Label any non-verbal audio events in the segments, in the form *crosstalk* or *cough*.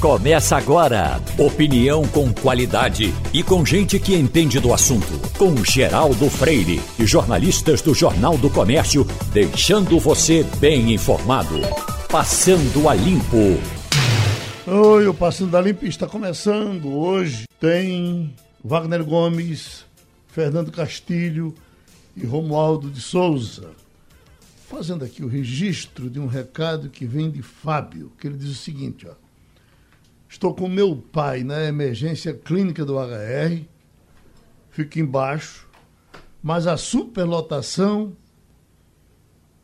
Começa agora. Opinião com qualidade e com gente que entende do assunto. Com Geraldo Freire e jornalistas do Jornal do Comércio, deixando você bem informado. Passando a Limpo. Oi, o Passando a Limpo está começando. Hoje tem Wagner Gomes, Fernando Castilho e Romualdo de Souza. Fazendo aqui o registro de um recado que vem de Fábio, que ele diz o seguinte, ó. Estou com meu pai na emergência clínica do HR, fico embaixo, mas a superlotação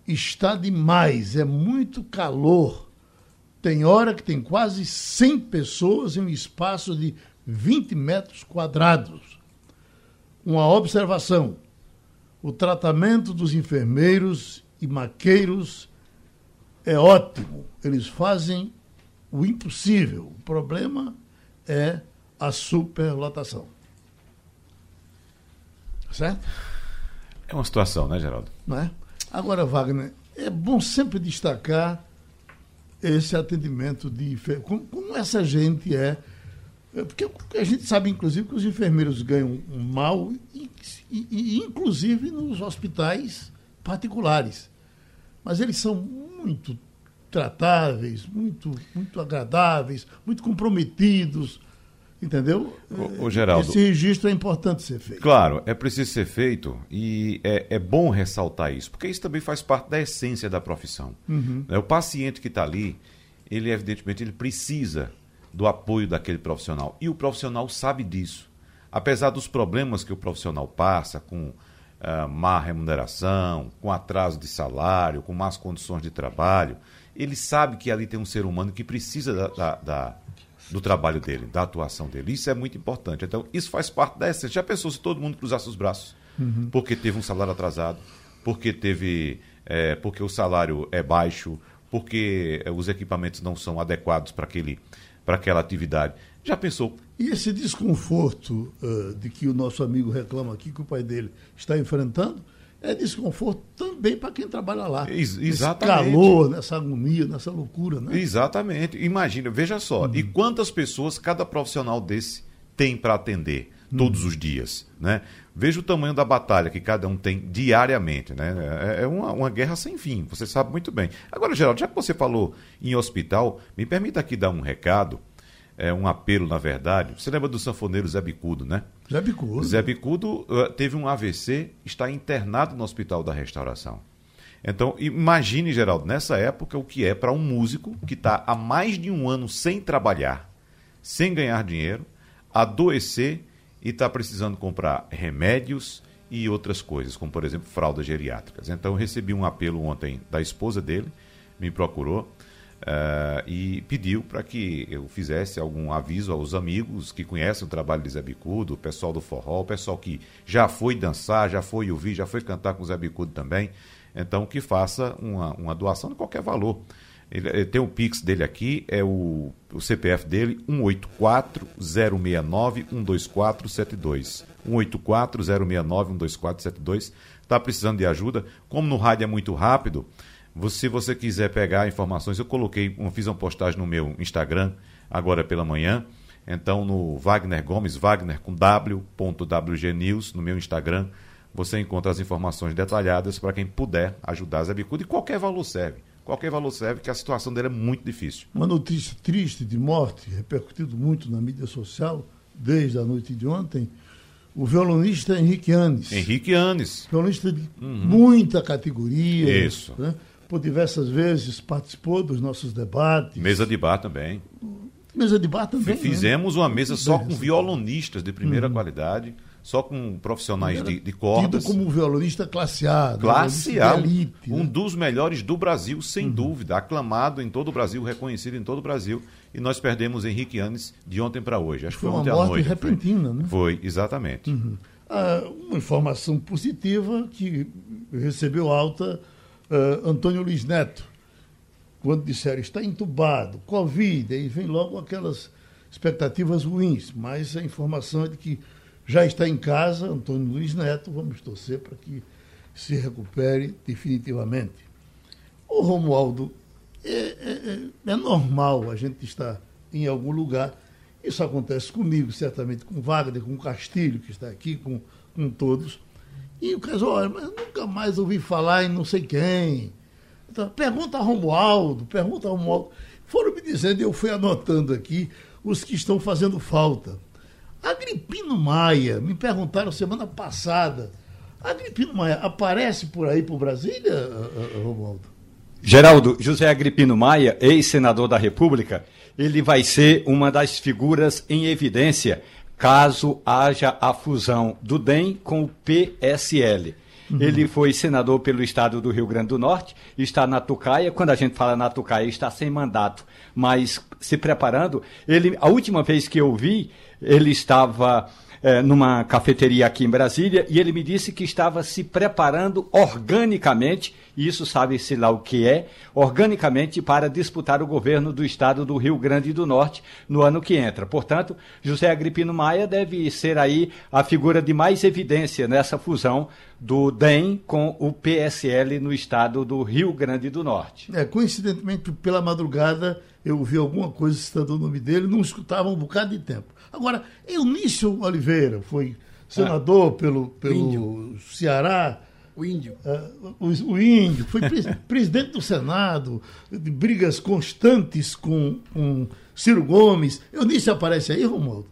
está demais, é muito calor. Tem hora que tem quase 100 pessoas em um espaço de 20 metros quadrados. Uma observação: o tratamento dos enfermeiros e maqueiros é ótimo. Eles fazem o impossível. O problema é a superlotação. Certo? É uma situação, né, Geraldo? Não é? Agora, Wagner, é bom sempre destacar esse atendimento de como, como essa gente é. é porque a gente sabe, inclusive, que os enfermeiros ganham mal, e, e, e, inclusive nos hospitais particulares. Mas eles são muito tratáveis, muito, muito agradáveis, muito comprometidos. Entendeu? O, o Geraldo, Esse registro é importante ser feito. Claro, é preciso ser feito e é, é bom ressaltar isso, porque isso também faz parte da essência da profissão. Uhum. O paciente que está ali, ele evidentemente ele precisa do apoio daquele profissional e o profissional sabe disso. Apesar dos problemas que o profissional passa com uh, má remuneração, com atraso de salário, com más condições de trabalho, ele sabe que ali tem um ser humano que precisa da, da, da, do trabalho dele, da atuação dele. Isso é muito importante. Então, isso faz parte da essência. Já pensou se todo mundo cruzasse os braços? Uhum. Porque teve um salário atrasado, porque teve. É, porque o salário é baixo, porque é, os equipamentos não são adequados para aquele para aquela atividade. Já pensou? E esse desconforto uh, de que o nosso amigo reclama aqui que o pai dele está enfrentando, é desconforto também para quem trabalha lá. Ex exatamente. Nesse calor, nessa agonia, nessa loucura, né? Exatamente. Imagina, veja só, uhum. e quantas pessoas cada profissional desse tem para atender todos uhum. os dias, né? Veja o tamanho da batalha que cada um tem diariamente, né? É, é uma, uma guerra sem fim, você sabe muito bem. Agora, Geraldo, já que você falou em hospital, me permita aqui dar um recado é, um apelo, na verdade. Você lembra do sanfoneiro Zé Bicudo, né? Zé Bicudo. Zé Bicudo uh, teve um AVC, está internado no Hospital da Restauração. Então, imagine, Geraldo, nessa época, o que é para um músico que está há mais de um ano sem trabalhar, sem ganhar dinheiro, adoecer e está precisando comprar remédios e outras coisas, como, por exemplo, fraldas geriátricas. Então, eu recebi um apelo ontem da esposa dele, me procurou, Uh, e pediu para que eu fizesse algum aviso aos amigos que conhecem o trabalho de Zé Bicudo, o pessoal do forró, o pessoal que já foi dançar, já foi ouvir, já foi cantar com o Zé Bicudo também. Então, que faça uma, uma doação de qualquer valor. Ele, ele, tem o Pix dele aqui, é o, o CPF dele, 184-069-12472. 184-069-12472. Está precisando de ajuda. Como no rádio é muito rápido, se você quiser pegar informações, eu coloquei, eu fiz uma postagem no meu Instagram agora pela manhã. Então, no Wagner Gomes, Wagner com w.wgnews, no meu Instagram, você encontra as informações detalhadas para quem puder ajudar a Zé Bicudo. E qualquer valor serve. Qualquer valor serve, que a situação dele é muito difícil. Uma notícia triste de morte, repercutido muito na mídia social, desde a noite de ontem, o violonista Henrique Anes. Henrique Anes. Violonista de uhum. muita categoria. Isso. Né? Por diversas vezes participou dos nossos debates. Mesa de bar também. Mesa de bar também. Fizemos né? uma mesa só com violonistas de primeira uhum. qualidade, só com profissionais de, de cordas. Tido como violonista classe A. Classe A. Elite, um né? dos melhores do Brasil, sem uhum. dúvida. Aclamado em todo o Brasil, reconhecido em todo o Brasil. E nós perdemos Henrique Anes de ontem para hoje. Acho que foi, foi ontem uma à noite. repentina, foi. né? Foi, exatamente. Uhum. Ah, uma informação positiva que recebeu alta uh, Antônio Luiz Neto, quando disseram está entubado, Covid, aí vem logo aquelas expectativas ruins, mas a informação é de que já está em casa, Antônio Luiz Neto, vamos torcer para que se recupere definitivamente. O Romualdo, é, é, é, é normal a gente estar em algum lugar. Isso acontece comigo, certamente com Wagner, com Castilho, que está aqui, com, com todos. E o caso, olha, mas nunca mais ouvi falar em não sei quem. Então, pergunta a Romualdo, pergunta a Romualdo. Foram me dizendo, eu fui anotando aqui os que estão fazendo falta. Agripino Maia, me perguntaram semana passada. Agripino Maia aparece por aí por Brasília, eh, eh, Romualdo? Geraldo, José Agripino Maia, ex-senador da República, ele vai ser uma das figuras em evidência caso haja a fusão do DEM com o PSL. Uhum. Ele foi senador pelo estado do Rio Grande do Norte, está na Tucaia. Quando a gente fala na Tucaia, está sem mandato, mas se preparando. Ele, a última vez que eu vi, ele estava é, numa cafeteria aqui em Brasília e ele me disse que estava se preparando organicamente, e isso sabe-se lá o que é, organicamente para disputar o governo do estado do Rio Grande do Norte no ano que entra. Portanto, José Agripino Maia deve ser aí a figura de mais evidência nessa fusão do DEM com o PSL no estado do Rio Grande do Norte. É, coincidentemente, pela madrugada, eu ouvi alguma coisa citando o nome dele, não escutava um bocado de tempo. Agora, Eunício Oliveira foi senador ah, pelo, pelo Ceará. O índio. Uh, o, o, índio, foi *laughs* presidente do Senado, de brigas constantes com, com Ciro Gomes. Eunício aparece aí, Romualdo?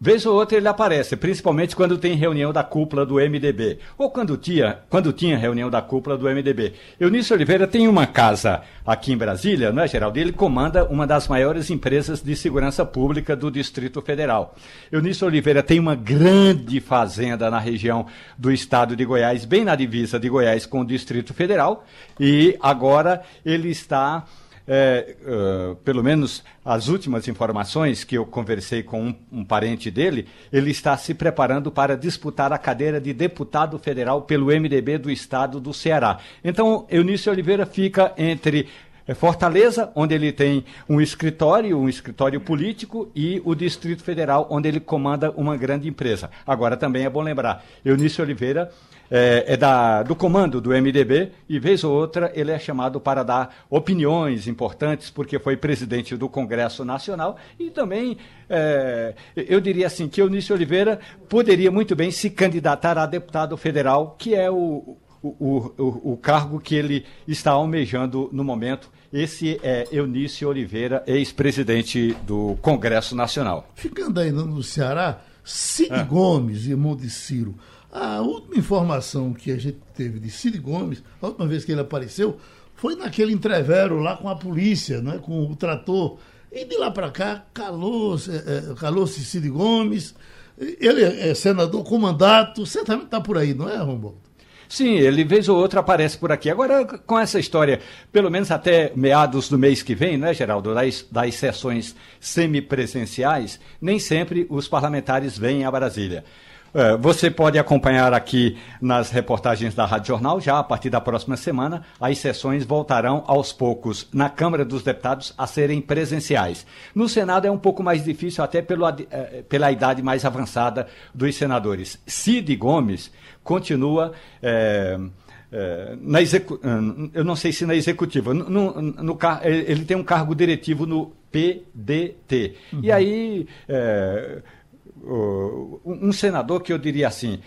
Vez ou outra ele aparece, principalmente quando tem reunião da cúpula do MDB. Ou quando tinha, quando tinha reunião da cúpula do MDB. Eunício Oliveira tem uma casa aqui em Brasília, não é, Geraldo? Ele comanda uma das maiores empresas de segurança pública do Distrito Federal. Eunício Oliveira tem uma grande fazenda na região do estado de Goiás, bem na divisa de Goiás com o Distrito Federal. E agora ele está é, uh, pelo menos as últimas informações que eu conversei com um, um, parente dele, ele está se preparando para disputar a cadeira de deputado federal pelo MDB do estado do Ceará. Então, Eunício Oliveira fica entre é Fortaleza, onde ele tem um escritório, um escritório político, e o Distrito Federal, onde ele comanda uma grande empresa. Agora também é bom lembrar, Eunício Oliveira é, é da, do comando do MDB e, vez ou outra, ele é chamado para dar opiniões importantes, porque foi presidente do Congresso Nacional e também, é, eu diria assim, que Eunício Oliveira poderia muito bem se candidatar a deputado federal, que é o, o, o, o cargo que ele está almejando no momento. Esse é Eunício Oliveira, ex-presidente do Congresso Nacional. Ficando aí no Ceará, Cid é. Gomes, irmão de Ciro. A última informação que a gente teve de Cid Gomes, a última vez que ele apareceu, foi naquele entrevero lá com a polícia, né, com o trator. E de lá para cá, calou-se é, calou Cid Gomes. Ele é senador com mandato, certamente está por aí, não é, Romboldo? Sim, ele vez ou outra aparece por aqui. Agora, com essa história, pelo menos até meados do mês que vem, né, Geraldo, das, das sessões semipresenciais, nem sempre os parlamentares vêm a Brasília. É, você pode acompanhar aqui nas reportagens da Rádio Jornal, já a partir da próxima semana, as sessões voltarão aos poucos na Câmara dos Deputados a serem presenciais. No Senado é um pouco mais difícil, até pelo, é, pela idade mais avançada dos senadores. Cid Gomes continua. É, é, na execu... eu não sei se na executiva, no, no, no, ele tem um cargo diretivo no PDT. Uhum. E aí, é, um senador que eu diria assim,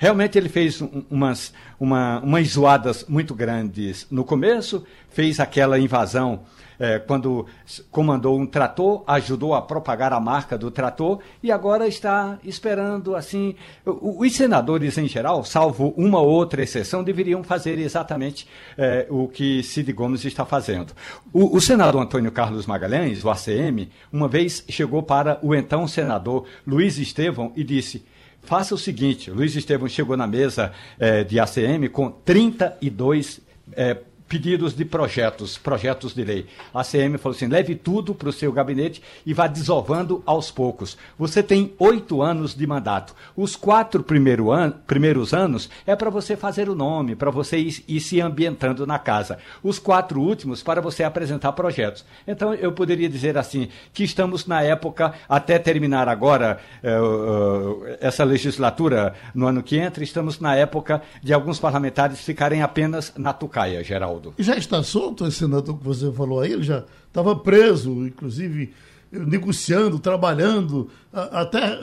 realmente ele fez umas, uma, umas zoadas muito grandes no começo, fez aquela invasão é, quando comandou um trator, ajudou a propagar a marca do trator e agora está esperando assim. Os senadores em geral, salvo uma ou outra exceção, deveriam fazer exatamente é, o que Cid Gomes está fazendo. O, o senador Antônio Carlos Magalhães, o ACM, uma vez chegou para o então senador Luiz Estevão e disse faça o seguinte: Luiz Estevão chegou na mesa é, de ACM com 32 é, pedidos de projetos, projetos de lei. A CM falou assim: leve tudo para o seu gabinete e vá desovando aos poucos. Você tem oito anos de mandato. Os quatro primeiro an primeiros anos é para você fazer o nome, para você ir, ir, se ambientando na casa. Os quatro últimos para você apresentar projetos. Então eu poderia dizer assim que estamos na época, até terminar agora uh, uh, essa legislatura no ano que entra, estamos na época de alguns parlamentares ficarem apenas na tucaia, Geraldo. Geraldo. Já está solto esse senador que você falou aí? Ele já estava preso, inclusive negociando, trabalhando, até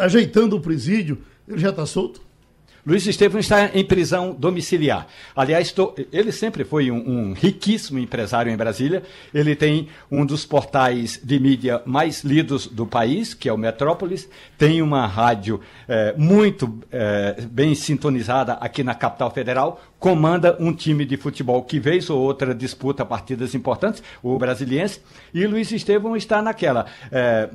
ajeitando o presídio. Ele já está solto? Luiz Estevam está em prisão domiciliar. Aliás, tô, ele sempre foi um, um, riquíssimo empresário em Brasília. Ele tem um dos portais de mídia mais lidos do país, que é o Metrópolis. Tem uma rádio é, muito é, bem sintonizada aqui na capital federal. Comanda um time de futebol que vez ou outra disputa partidas importantes, o Brasiliense. E Luiz Estevam está naquela. É,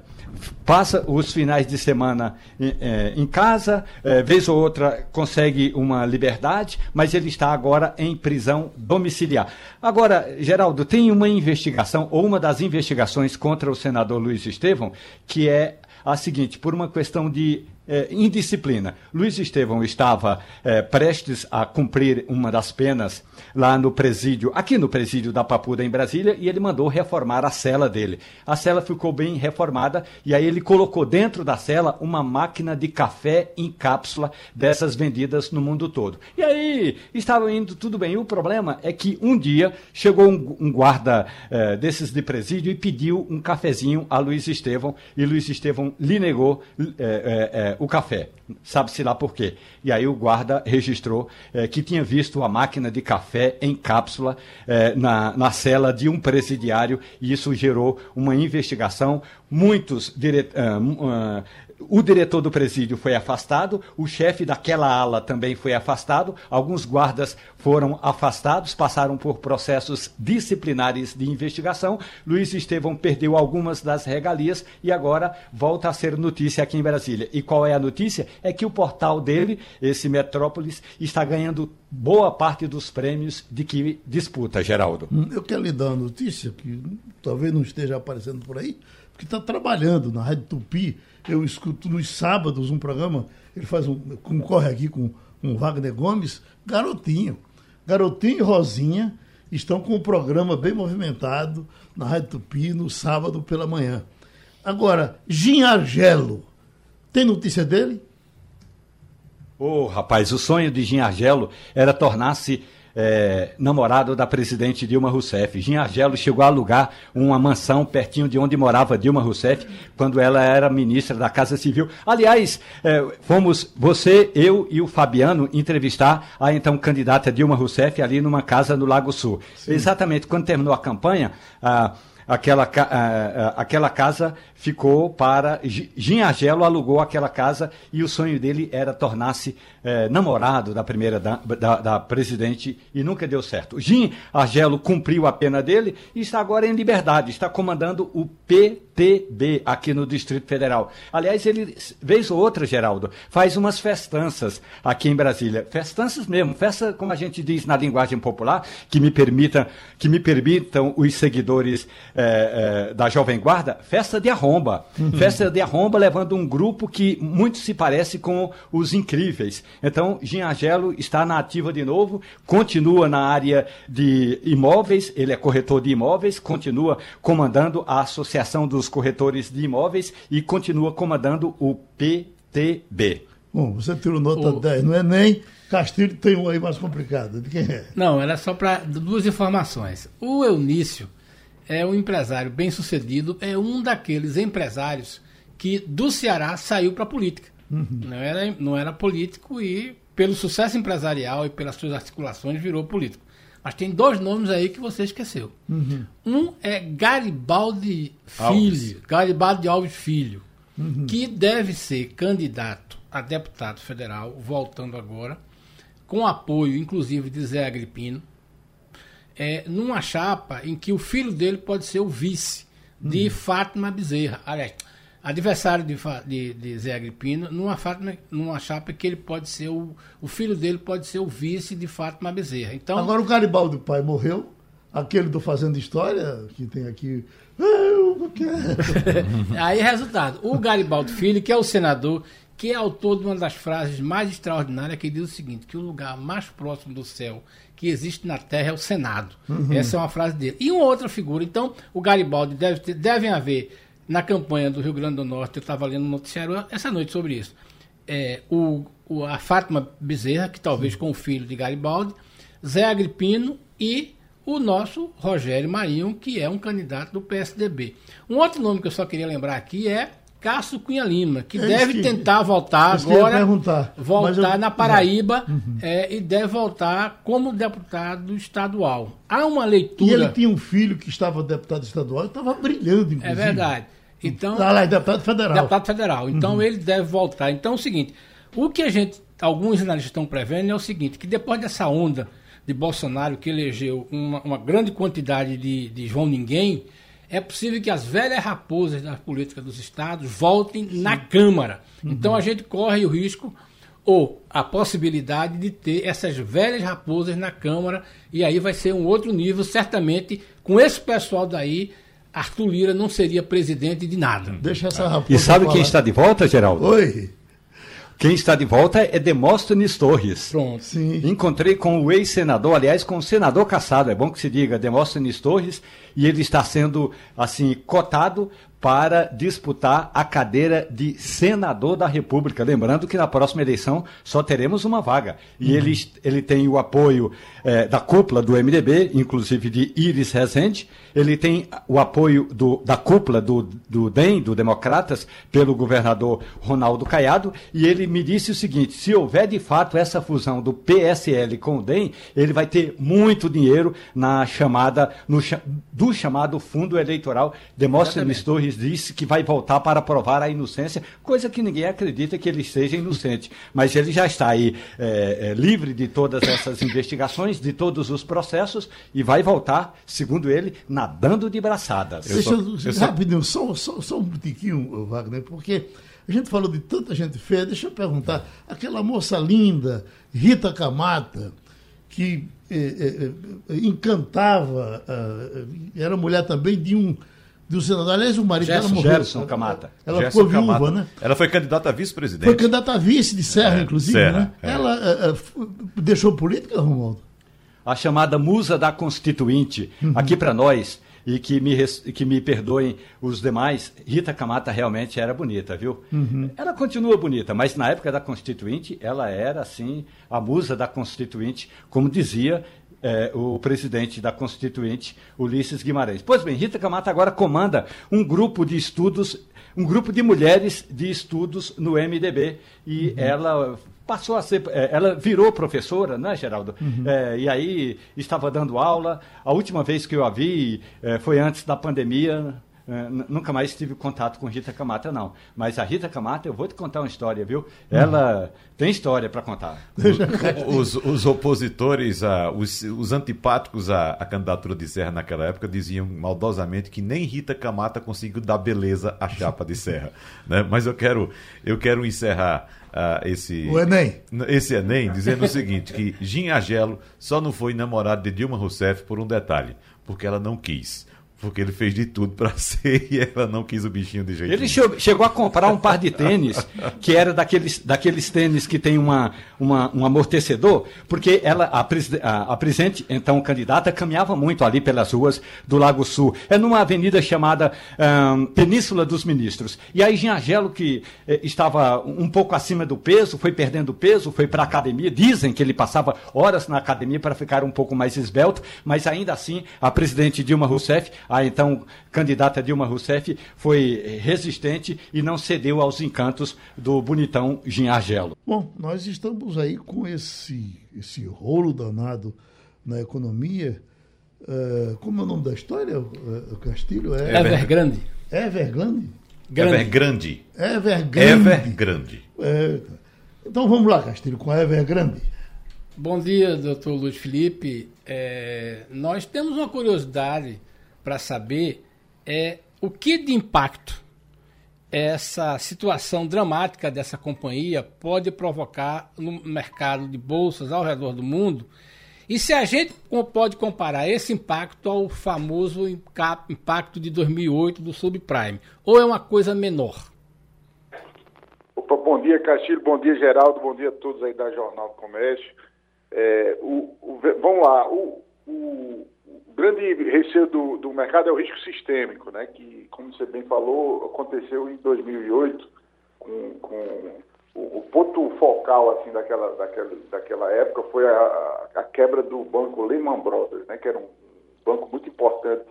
passa os finais de semana em, em casa, vez ou outra consegue uma liberdade, mas ele está agora em prisão domiciliar. Agora, Geraldo, tem uma investigação, ou uma das investigações contra o senador Luiz Estevão, que é a seguinte, por uma questão de é, indisciplina. Luiz Estevão estava é, prestes a cumprir uma das penas lá no presídio, aqui no presídio da Papuda, em Brasília, e ele mandou reformar a cela dele. A cela ficou bem reformada e aí ele colocou dentro da cela uma máquina de café em cápsula dessas vendidas no mundo todo. E aí estava indo tudo bem. E o problema é que um dia chegou um, um guarda é, desses de presídio e pediu um cafezinho a Luiz Estevão e Luiz Estevão lhe negou é, é, é o café. Sabe-se lá por quê. E aí o guarda registrou é, que tinha visto a máquina de café em cápsula é, na, na cela de um presidiário e isso gerou uma investigação. Muitos dire... O diretor do presídio foi afastado, o chefe daquela ala também foi afastado, alguns guardas foram afastados, passaram por processos disciplinares de investigação. Luiz Estevão perdeu algumas das regalias e agora volta a ser notícia aqui em Brasília. E qual é a notícia? É que o portal dele, esse Metrópolis, está ganhando boa parte dos prêmios de que disputa, Geraldo. Eu quero lhe dar uma notícia que talvez não esteja aparecendo por aí, porque está trabalhando na Rádio Tupi eu escuto nos sábados um programa, ele faz um, concorre aqui com, com Wagner Gomes, Garotinho. Garotinho e Rosinha estão com um programa bem movimentado na Rádio Tupi no sábado pela manhã. Agora, Gin Argelo, tem notícia dele? Ô, oh, rapaz, o sonho de Gin Argelo era tornar-se é, namorado da presidente Dilma Rousseff. Gin Argelo chegou a alugar uma mansão pertinho de onde morava Dilma Rousseff, quando ela era ministra da Casa Civil. Aliás, é, fomos você, eu e o Fabiano entrevistar a então candidata Dilma Rousseff ali numa casa no Lago Sul. Sim. Exatamente, quando terminou a campanha, a aquela, aquela casa ficou para. Ginhagelo alugou aquela casa e o sonho dele era tornar-se é, namorado da primeira da, da, da, presidente e nunca deu certo. Gin Argelo cumpriu a pena dele e está agora em liberdade, está comandando o PTB aqui no Distrito Federal. Aliás, ele, vez ou outra, Geraldo, faz umas festanças aqui em Brasília. Festanças mesmo, festa, como a gente diz na linguagem popular, que me permita, que me permitam os seguidores é, é, da Jovem Guarda, festa de arromba. Uhum. Festa de arromba levando um grupo que muito se parece com os incríveis. Então, Ginhagelo está na ativa de novo, continua na área de imóveis, ele é corretor de imóveis, continua comandando a Associação dos Corretores de Imóveis e continua comandando o PTB. Bom, você tirou nota o... 10, não é nem Castilho tem um aí mais complicado. De quem é? Não, era só para duas informações. O Eunício é um empresário bem sucedido, é um daqueles empresários que do Ceará saiu para a política. Uhum. Não, era, não era político e, pelo sucesso empresarial e pelas suas articulações, virou político. Mas tem dois nomes aí que você esqueceu. Uhum. Um é Garibaldi Alves. Filho, Garibaldi Alves Filho, uhum. que deve ser candidato a deputado federal, voltando agora, com apoio, inclusive, de Zé Agripino, é, numa chapa em que o filho dele pode ser o vice de uhum. Fátima Bezerra. Aliás, adversário de, de, de, Zé Agripino, numa, Fátima, numa chapa que ele pode ser o, o filho dele pode ser o vice de Fátima Bezerra. Então, Agora o Garibaldi pai morreu, aquele do Fazendo História, que tem aqui. Eu quero. *laughs* Aí, resultado: o Garibaldi Filho, que é o senador, que é autor de uma das frases mais extraordinárias, que diz o seguinte: que o lugar mais próximo do céu que existe na Terra é o Senado. Uhum. Essa é uma frase dele. E uma outra figura. Então, o Garibaldi deve ter, devem haver na campanha do Rio Grande do Norte, eu estava lendo um noticiário essa noite sobre isso. É, o, o, a Fátima Bezerra, que talvez com o filho de Garibaldi, Zé Agripino e o nosso Rogério Marinho, que é um candidato do PSDB. Um outro nome que eu só queria lembrar aqui é Cássio Cunha Lima, que é deve que, tentar voltar agora, voltar eu, na Paraíba uhum. é, e deve voltar como deputado estadual. Há uma leitura. E ele tinha um filho que estava deputado estadual e estava brilhando, inclusive. É verdade. Então, ah, lá, é deputado federal. Deputado federal. Então uhum. ele deve voltar. Então é o seguinte: o que a gente, alguns analistas estão prevendo é o seguinte: que depois dessa onda de Bolsonaro que elegeu uma, uma grande quantidade de, de João Ninguém, é possível que as velhas raposas da política dos estados voltem Sim. na Câmara. Uhum. Então a gente corre o risco ou a possibilidade de ter essas velhas raposas na Câmara e aí vai ser um outro nível, certamente com esse pessoal daí Arthur Lira não seria presidente de nada. Deixa essa raposa. E sabe falar. quem está de volta, Geraldo? Oi. Quem está de volta é Demóstenes Torres. Pronto. Sim. Encontrei com o ex-senador, aliás, com o senador caçado, é bom que se diga, Demóstenes Torres, e ele está sendo, assim, cotado para disputar a cadeira de senador da República. Lembrando que na próxima eleição só teremos uma vaga. E uhum. ele, ele tem o apoio é, da cúpula do MDB, inclusive de Iris Rezende. Ele tem o apoio do, da cúpula do, do DEM, do Democratas, pelo governador Ronaldo Caiado. E ele me disse o seguinte: se houver de fato essa fusão do PSL com o DEM, ele vai ter muito dinheiro na chamada, no, do chamado fundo eleitoral. Demóstenes Torres disse que vai voltar para provar a inocência, coisa que ninguém acredita que ele seja inocente. Mas ele já está aí é, é, livre de todas essas investigações, de todos os processos, e vai voltar, segundo ele, nadando de braçadas. Deixa eu, eu só, rapidinho, só, só, só um tiquinho, Wagner, porque a gente falou de tanta gente feia. Deixa eu perguntar, aquela moça linda, Rita Camata, que encantava, uh, era mulher também de um do senador. Aliás, o marido Gerson, dela morreu. Gerson Camata. Ela Gerson ficou viúva, Camata. né? Ela foi candidata a vice-presidente. Foi candidata a vice de Serra, é, inclusive, Serra, né? É. Ela uh, deixou política, Romualdo? A chamada musa da Constituinte. Uhum. Aqui para nós, e que me, que me perdoem os demais, Rita Camata realmente era bonita, viu? Uhum. Ela continua bonita, mas na época da Constituinte, ela era, assim, a musa da Constituinte, como dizia é, o presidente da Constituinte, Ulisses Guimarães. Pois bem, Rita Camata agora comanda um grupo de estudos, um grupo de mulheres de estudos no MDB. E uhum. ela passou a ser. É, ela virou professora, né, Geraldo? Uhum. É, e aí estava dando aula. A última vez que eu a vi é, foi antes da pandemia, é, nunca mais tive contato com Rita Camata, não. Mas a Rita Camata, eu vou te contar uma história, viu? Ela uhum. tem história para contar. *laughs* os, os, opositores, a, os, os, antipáticos à, à, candidatura de Serra naquela época diziam maldosamente que nem Rita Camata conseguiu dar beleza à chapa de Serra. *laughs* né? Mas eu quero, eu quero encerrar. Uh, esse, o Enem. Esse Enem, dizendo o seguinte: que Jim Agelo só não foi namorado de Dilma Rousseff por um detalhe, porque ela não quis. Porque ele fez de tudo para *laughs* ser e ela não quis o bichinho de jeito Ele nenhum. chegou a comprar um par de tênis, que era daqueles, daqueles tênis que tem uma, uma, um amortecedor, porque ela, a, a, a presidente, então candidata, caminhava muito ali pelas ruas do Lago Sul. É numa avenida chamada Península dos Ministros. E aí Giangelo, que eh, estava um pouco acima do peso, foi perdendo peso, foi para a academia. Dizem que ele passava horas na academia para ficar um pouco mais esbelto, mas ainda assim a presidente Dilma Rousseff a então candidata Dilma Rousseff foi resistente e não cedeu aos encantos do bonitão Ginargelo. Bom, nós estamos aí com esse, esse rolo danado na economia. Uh, como é o nome da história, uh, Castilho? É Evergrande. Evergrande? Evergrande. Evergrande. Evergrande. É, então vamos lá, Castilho, com a Evergrande. Bom dia, doutor Luiz Felipe. É, nós temos uma curiosidade para saber é o que de impacto essa situação dramática dessa companhia pode provocar no mercado de bolsas ao redor do mundo? E se a gente pode comparar esse impacto ao famoso impacto de 2008 do subprime, ou é uma coisa menor? Opa, bom dia, Castilho, bom dia, Geraldo, bom dia a todos aí da Jornal do Comércio. É, o, o, vamos lá, o, o, grande receio do, do mercado é o risco sistêmico, né? que, como você bem falou, aconteceu em 2008, com, com o, o, ponto focal assim, daquela, daquela, daquela época foi a, a, quebra do banco Lehman Brothers, né? que era um banco muito importante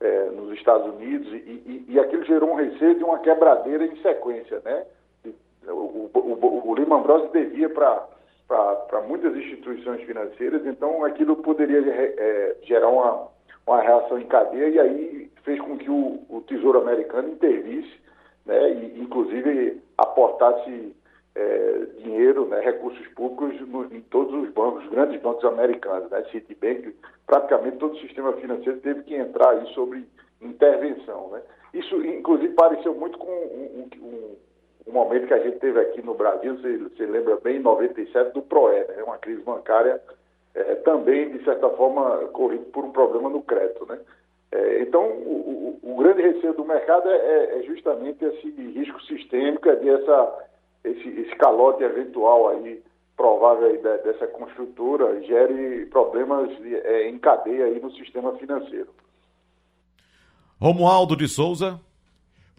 é, nos Estados Unidos, e, e, e, aquilo gerou um receio de uma quebradeira em sequência, né? O, o, o Lehman Brothers devia para muitas instituições financeiras, então aquilo poderia é, gerar uma, uma reação em cadeia, e aí fez com que o, o Tesouro Americano intervisse, né? E, inclusive, aportasse é, dinheiro, né, recursos públicos no, em todos os bancos, os grandes bancos americanos, né, Citibank, praticamente todo o sistema financeiro teve que entrar aí sobre intervenção, né. Isso, inclusive, pareceu muito com um, um, um momento que a gente teve aqui no Brasil, você, você lembra bem, em 97, do PROE, né, uma crise bancária é, também, de certa forma, corrido por um problema no crédito, né. É, então, o, o, o, grande receio do mercado é, é, é justamente esse risco sistêmico, é dessa esse, esse calote eventual aí, provável aí dessa construtora, gere problemas é, em cadeia aí no sistema financeiro. Romualdo de Souza.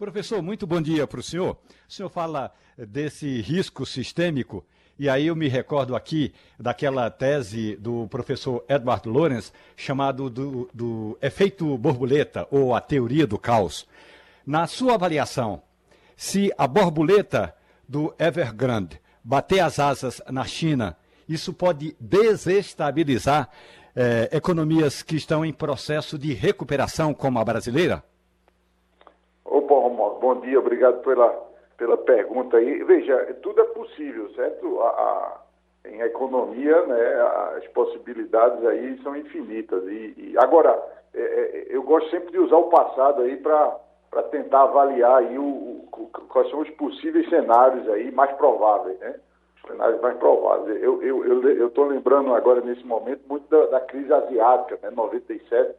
Professor, muito bom dia para o senhor. O senhor fala desse risco sistêmico, e aí eu me recordo aqui daquela tese do professor Edward Lorenz, chamado do, do efeito borboleta, ou a teoria do caos. Na sua avaliação, se a borboleta do Evergrande bater as asas na China, isso pode desestabilizar eh, economias que estão em processo de recuperação, como a brasileira? Romualdo, bom dia, obrigado pela, pela pergunta aí. Veja, tudo é possível, certo? A, a, em economia, né, as possibilidades aí são infinitas. E, e agora, é, é, eu gosto sempre de usar o passado aí para tentar avaliar aí o, o, quais são os possíveis cenários aí mais prováveis, né? Os cenários mais prováveis. Eu estou eu, eu, eu lembrando agora, nesse momento, muito da, da crise asiática, né? 97,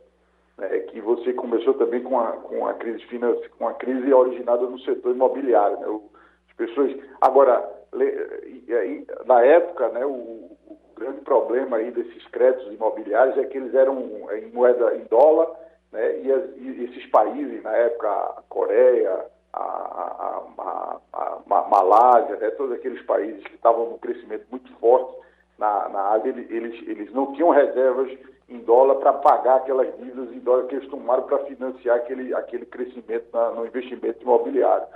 né? que você começou também com a, com a crise financeira, com a crise originada no setor imobiliário, né? As pessoas... Agora, na época, né, o, o grande problema aí desses créditos imobiliários é que eles eram em moeda em dólar né? E, as, e, esses países, na época, a Coreia, a, a, a, a Malásia, né? todos aqueles países que estavam num crescimento muito forte na, na Ásia, eles, eles não tinham reservas em dólar para pagar aquelas dívidas em dólar que eles tomaram para financiar aquele, aquele crescimento na, no investimento imobiliário.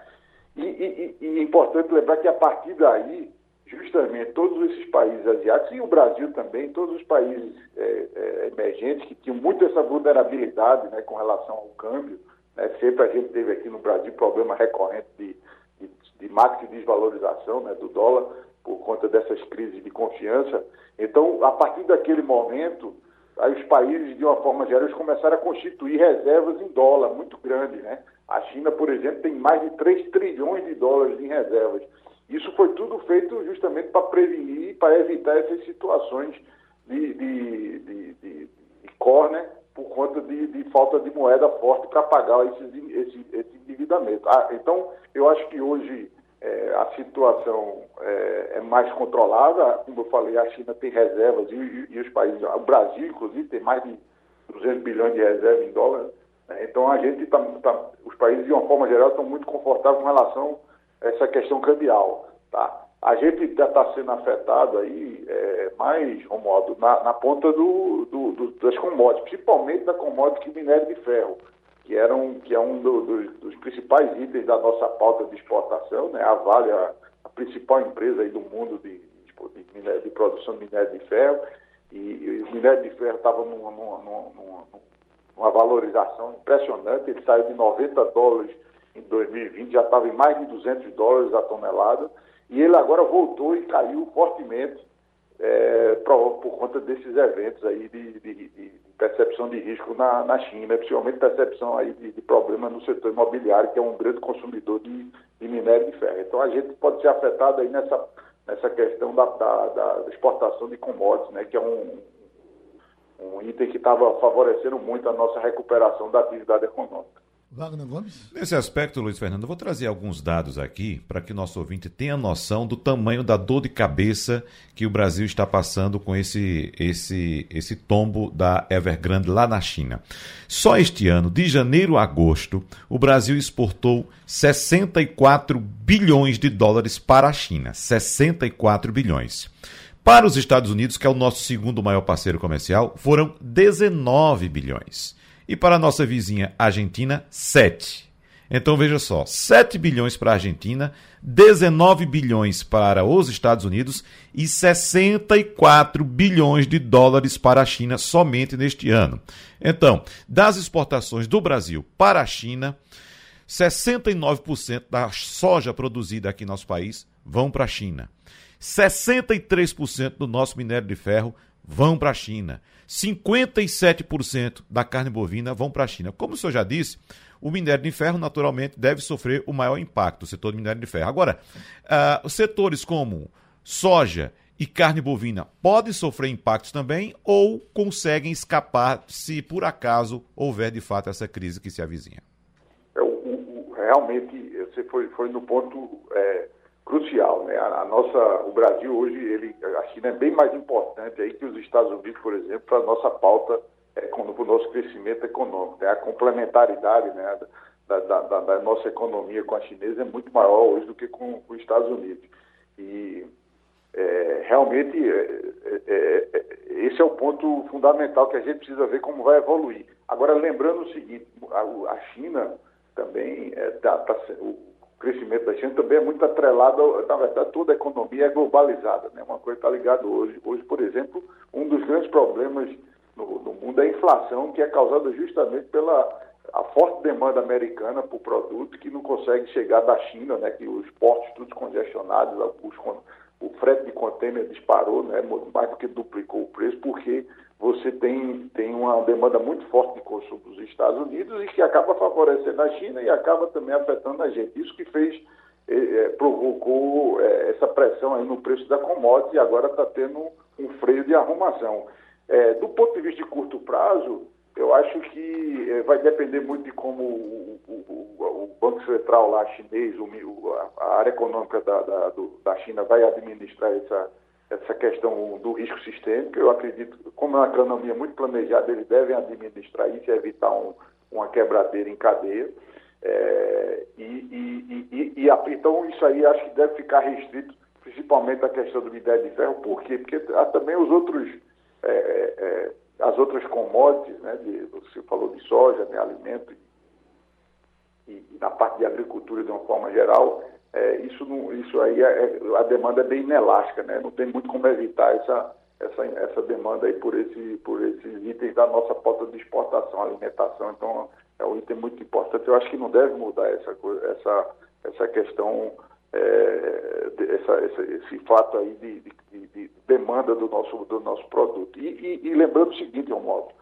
E, e, e, é importante lembrar que a partir daí justamente todos esses países asiáticos e o Brasil também, todos os países é, é, emergentes que tinham muito essa vulnerabilidade né, com relação ao câmbio. Né, sempre a gente teve aqui no Brasil problema recorrente de, de, de desvalorização né, do dólar por conta dessas crises de confiança. Então, a partir daquele momento, aí os países, de uma forma geral, começaram a constituir reservas em dólar muito grandes. Né? A China, por exemplo, tem mais de 3 trilhões de dólares em reservas. Isso foi tudo feito justamente para prevenir, para evitar essas situações de, de, de, de, de cor, né? por conta de, de, falta de moeda forte para pagar esse, esse, esse endividamento. Ah, então, eu acho que hoje é, a situação é, é, mais controlada. Como eu falei, a China tem reservas e, e, e, os países, o Brasil, inclusive, tem mais de 200 bilhões de reservas em dólar. Né? Então, a gente tá, tá, os países, de uma forma geral, estão muito confortáveis com relação essa questão cambial. Tá? A gente já está sendo afetado aí é, mais, Romualdo, na, na ponta do, do, do, das commodities, principalmente da commodity minério de ferro, que, era um, que é um do, dos principais itens da nossa pauta de exportação. Né? A Vale, a, a principal empresa aí do mundo de, de, de produção de minério de ferro, e, e o minério de ferro estava numa, numa, numa, numa valorização impressionante, ele saiu de 90 dólares em 2020 já estava em mais de 200 dólares a tonelada, e ele agora voltou e caiu fortemente é, por, por, conta desses eventos aí de, de, de percepção de risco na, na, China, principalmente percepção aí de, de problema no setor imobiliário, que é um grande consumidor de, de, minério de ferro. Então a gente pode ser afetado aí nessa, nessa questão da, da, da exportação de commodities, né, que é um, um item que estava favorecendo muito a nossa recuperação da atividade econômica. Wagner Gomes? Nesse aspecto, Luiz Fernando, eu vou trazer alguns dados aqui para que nosso ouvinte tenha noção do tamanho da dor de cabeça que o Brasil está passando com esse, esse, esse tombo da Evergrande lá na China. Só este ano, de janeiro a agosto, o Brasil exportou 64 bilhões de dólares para a China. 64 bilhões. Para os Estados Unidos, que é o nosso segundo maior parceiro comercial, foram 19 bilhões. E para a nossa vizinha Argentina, 7. Então veja só, 7 bilhões para a Argentina, 19 bilhões para os Estados Unidos e 64 bilhões de dólares para a China somente neste ano. Então, das exportações do Brasil para a China, 69% da soja produzida aqui no nosso país vão para a China. 63% do nosso minério de ferro vão para a China. 57% da carne bovina vão para a China. Como o senhor já disse, o minério de ferro naturalmente deve sofrer o maior impacto, o setor do minério de ferro. Agora, uh, setores como soja e carne bovina podem sofrer impactos também ou conseguem escapar se por acaso houver de fato essa crise que se avizinha? É, o, o, realmente, você foi, foi no ponto é, crucial. Né? A, nossa, o Brasil hoje, ele, a China é bem mais importante aí que os Estados Unidos, por exemplo, para a nossa pauta, é, para o nosso crescimento econômico. Né? A complementaridade né, da, da, da, da, nossa economia com a chinesa é muito maior hoje do que com, com os Estados Unidos. E é, realmente é, é, é esse é o ponto fundamental que a gente precisa ver como vai evoluir. Agora, lembrando o seguinte, a, a China também, é, tá, tá, o crescimento da China também é muito atrelado, na verdade, toda a economia é globalizada, né? Uma coisa está ligada hoje. Hoje, por exemplo, um dos grandes problemas no, no, mundo é a inflação, que é causada justamente pela a forte demanda americana por produto que não consegue chegar da China, né? Que os portos todos congestionados, os, o frete de container disparou, né? Mais do que duplicou o preço, porque você tem, tem uma demanda muito forte de consumo dos Estados Unidos e que acaba favorecendo a China e acaba também afetando a gente. Isso que fez, é, provocou é, essa pressão aí no preço da commodity e agora está tendo um freio de arrumação. Do ponto de vista de curto prazo, eu acho que vai depender muito de como o, o, o Banco Central lá chinês, o, a área econômica da, da, do, da China vai administrar essa essa questão do risco sistêmico. Eu acredito, como é uma economia muito planejada, eles devem administrar isso e evitar um, uma quebradeira em cadeia. É, e, e, e, e, então isso aí acho que deve ficar restrito, principalmente a questão do minério de ferro. Por quê? Porque há também os outros, é, é, as outras commodities, né? De, você falou de soja, né, alimento e, na parte de agricultura de uma forma geral, é, isso, não, isso aí, é, é, a demanda é bem inelástica, né? Não tem muito como evitar essa, essa, essa demanda aí por, esse, por esses itens da nossa porta de exportação, alimentação. Então, é um item muito importante. Eu acho que não deve mudar essa, essa, essa questão, é, essa, essa, esse fato aí de, de, de, demanda do nosso, do nosso produto. E, e, e lembrando o seguinte, Romualdo,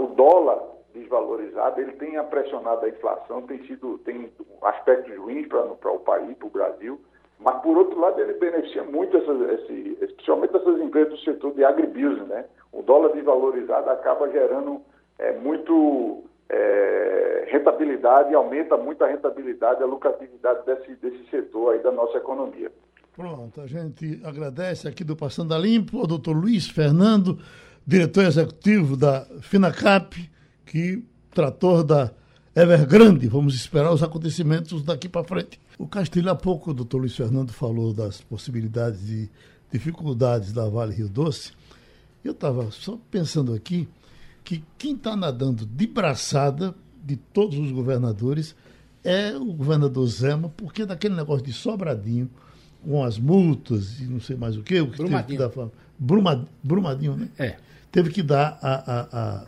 o dólar desvalorizado, ele tem pressionado a inflação, tem sido tem aspectos ruins para o país, para o Brasil, mas por outro lado ele beneficia muito essas, esse, especialmente essas empresas do setor de agribusiness, né? O dólar desvalorizado acaba gerando é, muito é, rentabilidade, aumenta muito a rentabilidade, a lucratividade desse, desse setor aí da nossa economia. Pronto, a gente agradece aqui do Passando a Limpo ao doutor Luiz Fernando, diretor executivo da FINACAP, que trator da Evergrande. Vamos esperar os acontecimentos daqui para frente. O Castilho, há pouco, o doutor Luiz Fernando falou das possibilidades e dificuldades da Vale Rio Doce. Eu estava só pensando aqui que quem está nadando de braçada de todos os governadores é o governador Zema, porque daquele negócio de sobradinho, com as multas e não sei mais o quê, o que Brumadinho. teve que dar. Bruma, Brumadinho, né? É. Teve que dar a, a, a,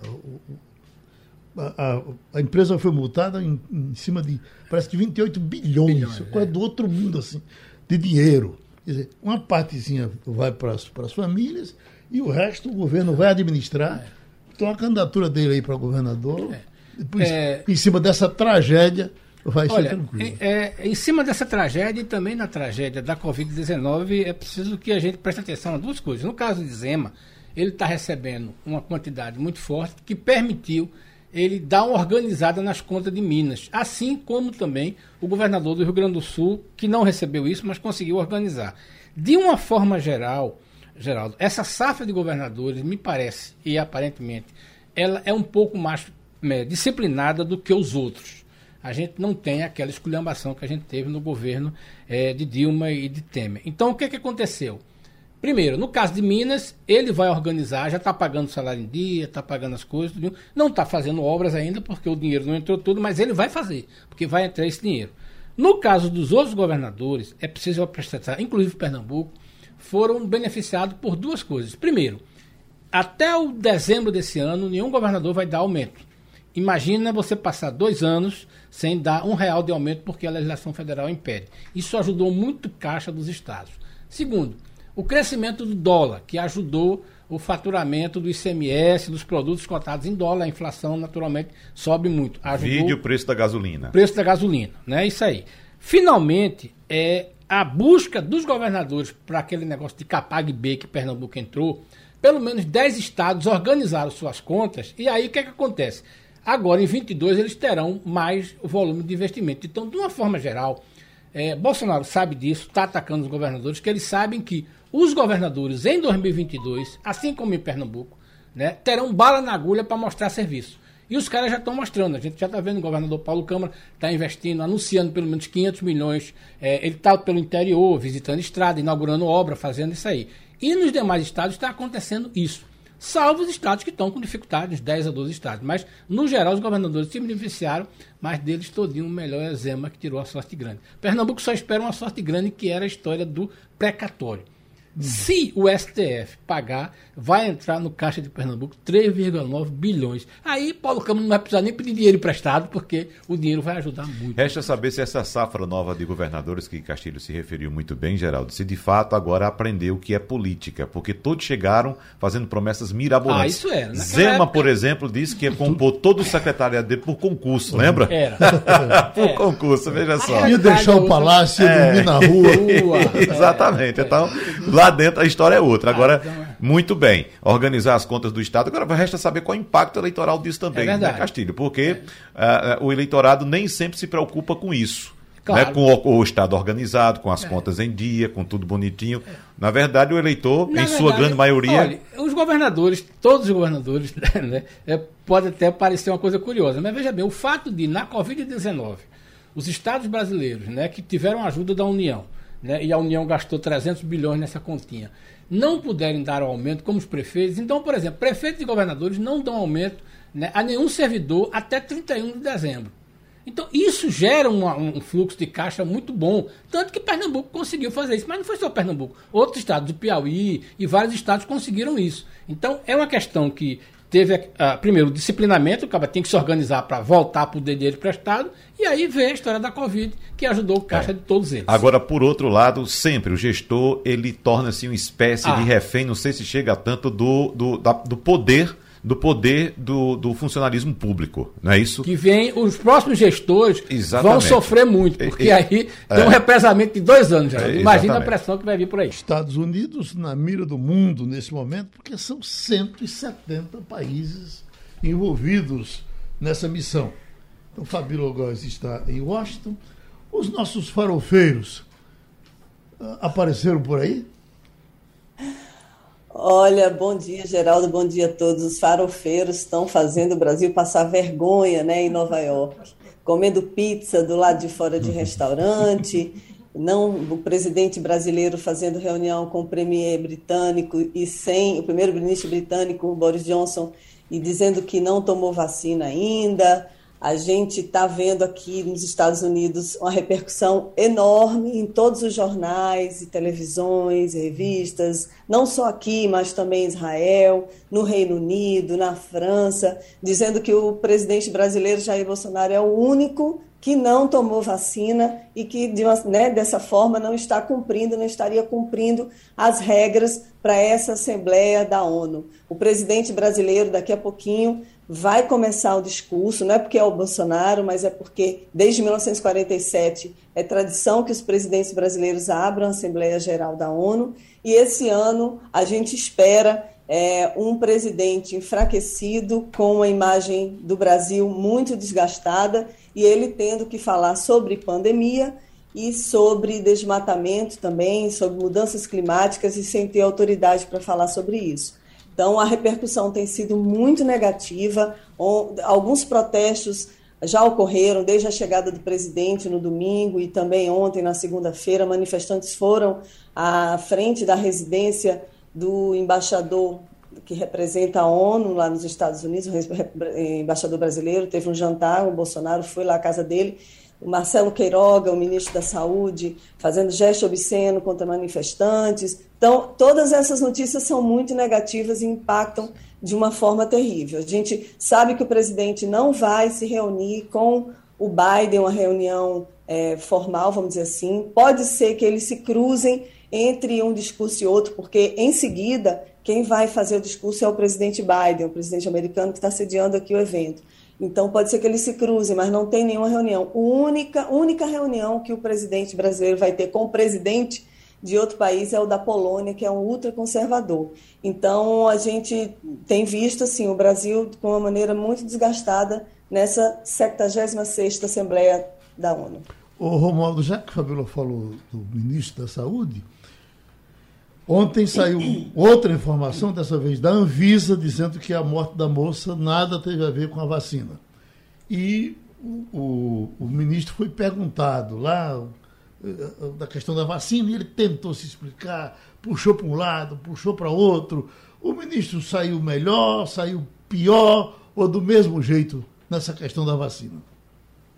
a, a, empresa foi multada em, em, cima de, parece que 28 bilhões, bilhões coisa é. do outro mundo, assim, de dinheiro. Quer dizer, uma partezinha vai para as, para as famílias e o resto o governo vai administrar. É. Então a candidatura dele aí para governador, é. depois, é. em cima dessa tragédia, vai Olha, ser tranquilo. É, é, em cima dessa tragédia e também na tragédia da Covid-19, é preciso que a gente preste atenção a duas coisas. No caso de Zema, ele está recebendo uma quantidade muito forte que permitiu ele dá uma organizada nas contas de Minas, assim como também o governador do Rio Grande do Sul, que não recebeu isso, mas conseguiu organizar. De uma forma geral, Geraldo, essa safra de governadores, me parece, e aparentemente, ela é um pouco mais é, disciplinada do que os outros. A gente não tem aquela esculhambação que a gente teve no governo é, de Dilma e de Temer. Então, o que, que aconteceu? Primeiro, no caso de Minas, ele vai organizar, já está pagando o salário em dia, está pagando as coisas, não está fazendo obras ainda, porque o dinheiro não entrou tudo, mas ele vai fazer, porque vai entrar esse dinheiro. No caso dos outros governadores, é preciso prestar, inclusive Pernambuco, foram beneficiados por duas coisas. Primeiro, até o dezembro desse ano, nenhum governador vai dar aumento. Imagina você passar dois anos sem dar um real de aumento porque a legislação federal impede. Isso ajudou muito caixa dos estados. Segundo, o crescimento do dólar, que ajudou o faturamento do ICMS, dos produtos cotados em dólar, a inflação naturalmente sobe muito. Ajudou Vídeo o preço da gasolina. Preço da gasolina, né? Isso aí. Finalmente, é a busca dos governadores para aquele negócio de Capag B que Pernambuco entrou, pelo menos 10 estados organizaram suas contas, e aí o que é que acontece? Agora, em 22, eles terão mais volume de investimento. Então, de uma forma geral, é, Bolsonaro sabe disso, está atacando os governadores, que eles sabem que os governadores em 2022, assim como em Pernambuco, né, terão bala na agulha para mostrar serviço. E os caras já estão mostrando. A gente já está vendo o governador Paulo Câmara está investindo, anunciando pelo menos 500 milhões. É, ele está pelo interior, visitando estrada, inaugurando obra, fazendo isso aí. E nos demais estados está acontecendo isso. Salvo os estados que estão com dificuldades, 10 a 12 estados. Mas, no geral, os governadores se beneficiaram, mas deles todinho o melhor é Zema, que tirou a sorte grande. Pernambuco só espera uma sorte grande, que era a história do precatório. Se o STF pagar, vai entrar no Caixa de Pernambuco 3,9 bilhões. Aí Paulo Câmara não vai precisar nem pedir dinheiro emprestado, porque o dinheiro vai ajudar muito. Resta saber se essa safra nova de governadores que Castilho se referiu muito bem, Geraldo, se de fato agora aprendeu o que é política, porque todos chegaram fazendo promessas mirabolantes. Ah, isso era. Zema, época... por exemplo, disse que ia compor todo o secretariado dele por concurso, lembra? Era. *laughs* por é. concurso, veja só. Ia deixar o palácio, ia dormir na rua. rua. *laughs* Exatamente. Então, lá dentro a história é outra. Agora, ah, então é. muito bem, organizar as contas do Estado. Agora resta saber qual é o impacto eleitoral disso também, é né, Castilho? Porque uh, o eleitorado nem sempre se preocupa com isso. Né? Claro. Né, com o, o, Estado organizado, com as é. contas em dia, com tudo bonitinho. É. Na verdade, o eleitor, Na em verdade, sua grande maioria. Olha, os governadores, todos os governadores, *laughs* né, é, pode até parecer uma coisa curiosa, mas veja bem, o fato de, na Covid-19, os estados brasileiros, né, que tiveram ajuda da União, né, e a União gastou 300 bilhões nessa continha, não puderem dar o aumento como os prefeitos. Então, por exemplo, prefeitos e governadores não dão aumento né, a nenhum servidor até 31 de dezembro. Então, isso gera um fluxo de caixa muito bom. Tanto que Pernambuco conseguiu fazer isso. Mas não foi só Pernambuco. Outros estados, do Piauí e vários estados conseguiram isso. Então, é uma questão que teve, uh, primeiro, o disciplinamento, o cara tem que se organizar para voltar para o dinheiro prestado, e aí vem a história da Covid, que ajudou o caixa é. de todos eles. Agora, por outro lado, sempre o gestor, ele torna-se uma espécie ah. de refém, não sei se chega tanto do, do, da, do poder do poder do, do funcionalismo público, não é isso? Que vem, os próximos gestores exatamente. vão sofrer muito, porque e, aí é, tem um represamento de dois anos já. É, Imagina a pressão que vai vir por aí. Estados Unidos na mira do mundo nesse momento, porque são 170 países envolvidos nessa missão. Então, Fabíola Góes está em Washington. Os nossos farofeiros uh, apareceram por aí? Olha, bom dia, Geraldo, bom dia a todos. Os farofeiros estão fazendo o Brasil passar vergonha né, em Nova York, comendo pizza do lado de fora de restaurante, não o presidente brasileiro fazendo reunião com o premier britânico e sem o primeiro-ministro britânico, Boris Johnson, e dizendo que não tomou vacina ainda. A gente está vendo aqui nos Estados Unidos uma repercussão enorme em todos os jornais e televisões, revistas, não só aqui, mas também em Israel, no Reino Unido, na França, dizendo que o presidente brasileiro Jair Bolsonaro é o único que não tomou vacina e que de uma, né, dessa forma não está cumprindo, não estaria cumprindo as regras para essa Assembleia da ONU. O presidente brasileiro, daqui a pouquinho, vai começar o discurso, não é porque é o Bolsonaro, mas é porque desde 1947 é tradição que os presidentes brasileiros abram a Assembleia Geral da ONU e esse ano a gente espera é, um presidente enfraquecido, com uma imagem do Brasil muito desgastada e ele tendo que falar sobre pandemia e sobre desmatamento também, sobre mudanças climáticas e sem ter autoridade para falar sobre isso. Então, a repercussão tem sido muito negativa. Alguns protestos já ocorreram desde a chegada do presidente no domingo e também ontem, na segunda-feira. Manifestantes foram à frente da residência do embaixador que representa a ONU lá nos Estados Unidos, o embaixador brasileiro. Teve um jantar, o Bolsonaro foi lá à casa dele. O Marcelo Queiroga, o ministro da Saúde, fazendo gesto obsceno contra manifestantes. Então, todas essas notícias são muito negativas e impactam de uma forma terrível. A gente sabe que o presidente não vai se reunir com o Biden, uma reunião é, formal, vamos dizer assim. Pode ser que eles se cruzem entre um discurso e outro, porque em seguida quem vai fazer o discurso é o presidente Biden, o presidente americano que está sediando aqui o evento. Então pode ser que eles se cruzem, mas não tem nenhuma reunião. A única, única reunião que o presidente brasileiro vai ter com o presidente de outro país é o da Polônia, que é um ultraconservador. Então, a gente tem visto assim, o Brasil com uma maneira muito desgastada nessa 76ª Assembleia da ONU. O Romualdo, já que Fabíola falou do ministro da Saúde, ontem saiu outra informação, dessa vez da Anvisa, dizendo que a morte da moça nada teve a ver com a vacina. E o, o, o ministro foi perguntado lá, eh, da questão da vacina, e ele tentou se explicar, puxou para um lado, puxou para outro. O ministro saiu melhor, saiu pior, ou do mesmo jeito nessa questão da vacina?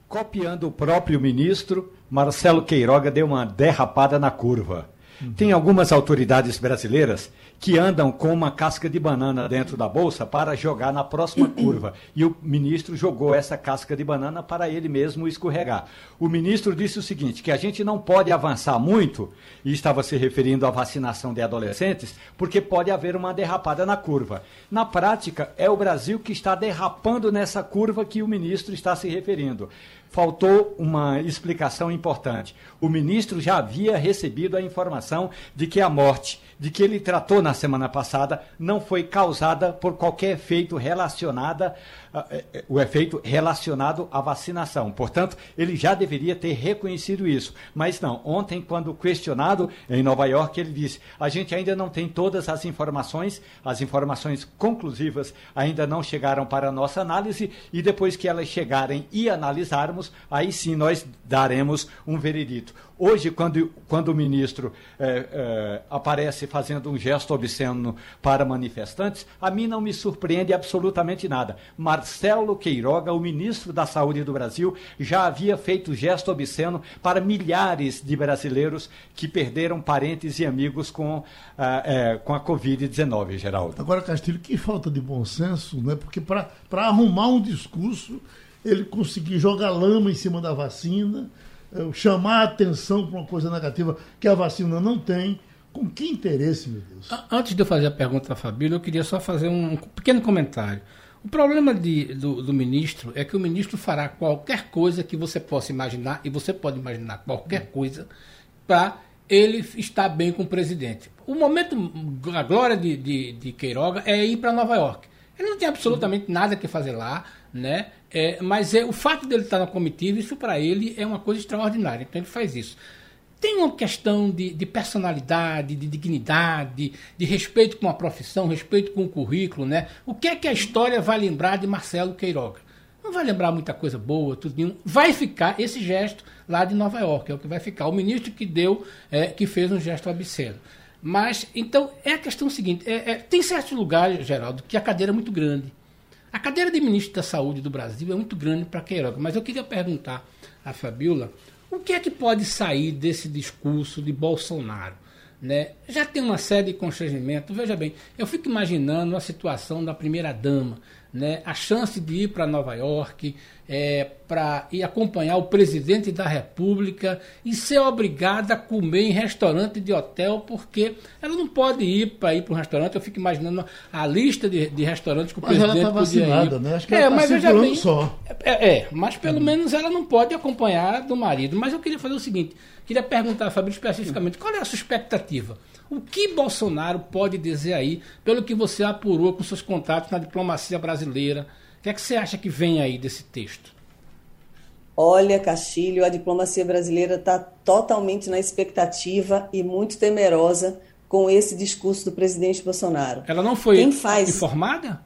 Copiando o próprio ministro, Marcelo Queiroga deu uma derrapada na curva. Uhum. Tem algumas autoridades brasileiras que andam com uma casca de banana dentro da bolsa para jogar na próxima *clears throat* curva. E o ministro jogou essa casca de banana para ele mesmo escorregar. O ministro disse o seguinte: que a gente não pode avançar muito, e estava se referindo à vacinação de adolescentes, porque pode haver uma derrapada na curva. Na prática, é o Brasil que está derrapando nessa curva que o ministro está se referindo faltou uma explicação importante. O ministro já havia recebido a informação de que a morte de que ele tratou na semana passada não foi causada por qualquer efeito relacionada ah, é, é, o efeito relacionado à vacinação. Portanto, ele já deveria ter reconhecido isso. Mas não, ontem, quando questionado em Nova York, ele disse: a gente ainda não tem todas as informações, as informações conclusivas ainda não chegaram para a nossa análise, e depois que elas chegarem e analisarmos, aí sim nós daremos um veredito. Hoje, quando, quando o ministro é, é, aparece fazendo um gesto obsceno para manifestantes, a mim não me surpreende absolutamente nada. Marcelo Queiroga, o ministro da Saúde do Brasil, já havia feito gesto obsceno para milhares de brasileiros que perderam parentes e amigos com, é, com a Covid-19, Geraldo. Agora, Castilho, que falta de bom senso, né? porque para arrumar um discurso, ele conseguir jogar lama em cima da vacina chamar a atenção para uma coisa negativa que a vacina não tem. Com que interesse, meu Deus? Antes de eu fazer a pergunta à Fabíola, eu queria só fazer um pequeno comentário. O problema de, do, do, ministro é que o ministro fará qualquer coisa que você possa imaginar, e você pode imaginar qualquer coisa, para ele estar bem com o presidente. O momento, a glória de, de, de Queiroga é ir para Nova York. Ele não tem absolutamente nada que fazer lá, né? É, mas é o fato dele estar na comitiva, isso para ele é uma coisa extraordinária. Então ele faz isso. Tem uma questão de, de personalidade, de dignidade, de respeito com a profissão, respeito com o currículo, né? O que é que a história vai lembrar de Marcelo Queiroga? Não vai lembrar muita coisa boa, tudo. Vai ficar esse gesto lá de Nova York, é o que vai ficar. O ministro que deu, é, que fez um gesto obsceno. Mas, então, é a questão seguinte: é, é, tem certos lugares, Geraldo, que a cadeira é muito grande. A cadeira de ministro da Saúde do Brasil é muito grande para Queiroga, mas eu queria perguntar à Fabiola o que é que pode sair desse discurso de Bolsonaro. Né? Já tem uma série de constrangimento. Veja bem, eu fico imaginando a situação da primeira-dama, né? a chance de ir para Nova York, é, para ir acompanhar o presidente da República e ser obrigada a comer em restaurante de hotel, porque ela não pode ir para ir para um restaurante. Eu fico imaginando a lista de, de restaurantes que o mas presidente ela tá vacinada, ir. Né? Acho que é, ela tá mas bem, só. É, é, mas pelo hum. menos ela não pode acompanhar do marido. Mas eu queria fazer o seguinte: queria perguntar a Fabrício especificamente qual é a sua expectativa? O que Bolsonaro pode dizer aí, pelo que você apurou com seus contatos na diplomacia brasileira? O que é que você acha que vem aí desse texto? Olha, Castilho, a diplomacia brasileira está totalmente na expectativa e muito temerosa com esse discurso do presidente Bolsonaro. Ela não foi faz... informada?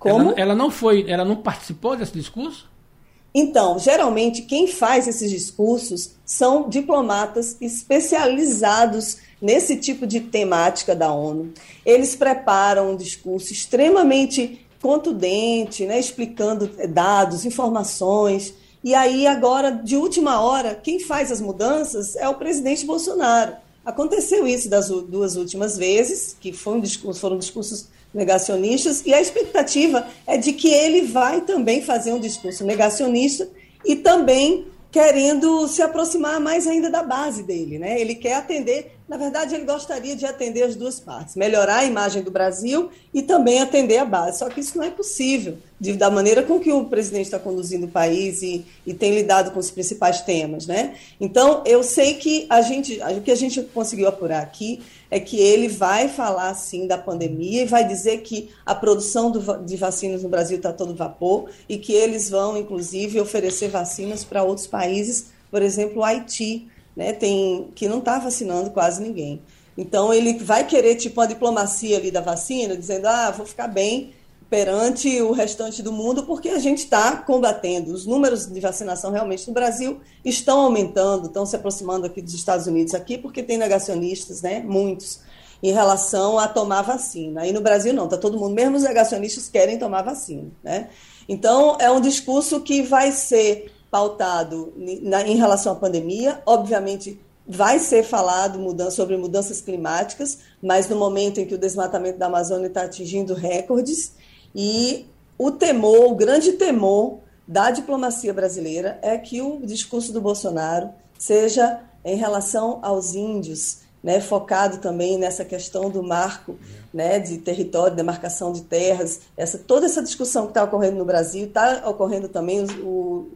Como? Ela, ela, não foi, ela não participou desse discurso? Então, geralmente, quem faz esses discursos são diplomatas especializados nesse tipo de temática da ONU. Eles preparam um discurso extremamente contundente, né, explicando dados, informações. E aí, agora, de última hora, quem faz as mudanças é o presidente Bolsonaro. Aconteceu isso das duas últimas vezes, que foi um discurso, foram discursos negacionistas, e a expectativa é de que ele vai também fazer um discurso negacionista e também querendo se aproximar mais ainda da base dele, né? Ele quer atender, na verdade, ele gostaria de atender as duas partes, melhorar a imagem do Brasil e também atender a base. Só que isso não é possível de, da maneira com que o presidente está conduzindo o país e, e, tem lidado com os principais temas, né? Então, eu sei que a gente, o que a gente conseguiu apurar aqui é que ele vai falar sim da pandemia e vai dizer que a produção do, de vacinas no Brasil está todo vapor e que eles vão, inclusive, oferecer vacinas para outros países, por exemplo, o Haiti, né, tem, que não está vacinando quase ninguém. Então, ele vai querer, tipo, a diplomacia ali da vacina, dizendo, ah, vou ficar bem perante o restante do mundo, porque a gente está combatendo. Os números de vacinação realmente no Brasil estão aumentando, estão se aproximando aqui dos Estados Unidos, aqui porque tem negacionistas, né, muitos, em relação a tomar vacina. Aí no Brasil não, está todo mundo, mesmo os negacionistas querem tomar vacina. Né? Então, é um discurso que vai ser pautado em relação à pandemia, obviamente vai ser falado mudança, sobre mudanças climáticas, mas no momento em que o desmatamento da Amazônia está atingindo recordes, e o temor, o grande temor da diplomacia brasileira é que o discurso do Bolsonaro seja em relação aos índios, né, focado também nessa questão do marco né, de território, demarcação de terras, essa, toda essa discussão que está ocorrendo no Brasil, está ocorrendo também o,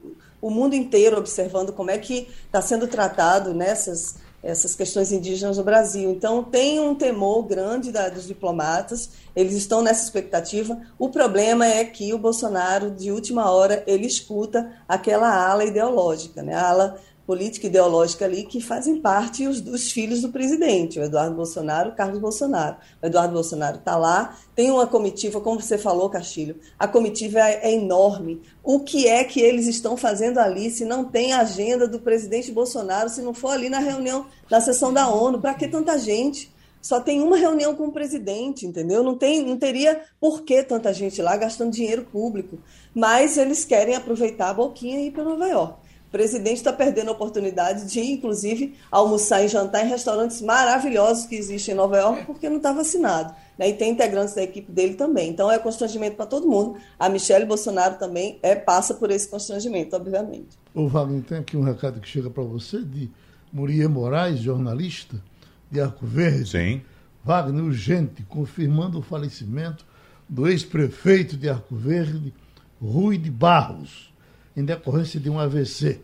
mundo inteiro observando como é que está sendo tratado nessas essas questões indígenas no Brasil. Então, tem um temor grande da, dos diplomatas, eles estão nessa expectativa. O problema é que o Bolsonaro, de última hora, ele escuta aquela ala ideológica, né? a ala política ideológica ali que fazem parte os, dos filhos do presidente, o Eduardo Bolsonaro, o Carlos Bolsonaro. O Eduardo Bolsonaro está lá, tem uma comitiva, como você falou, Castilho, a comitiva é, é, enorme. O que é que eles estão fazendo ali se não tem agenda do presidente Bolsonaro, se não for ali na reunião, na sessão da ONU? Para que tanta gente? Só tem uma reunião com o presidente, entendeu? Não, tem, não teria por que tanta gente lá gastando dinheiro público. Mas eles querem aproveitar a boquinha e ir para Nova York presidente está perdendo a oportunidade de, inclusive, almoçar e jantar em restaurantes maravilhosos que existem em Nova York porque não está vacinado. Né? E tem integrantes da equipe dele também. Então é constrangimento para todo mundo. A Michelle Bolsonaro também é, passa por esse constrangimento, obviamente. Ô, Wagner, tem aqui um recado que chega para você de Muriel Moraes, jornalista de Arco Verde. Sim. Wagner, urgente, confirmando o falecimento do ex-prefeito de Arco Verde, Rui de Barros em decorrência de um AVC.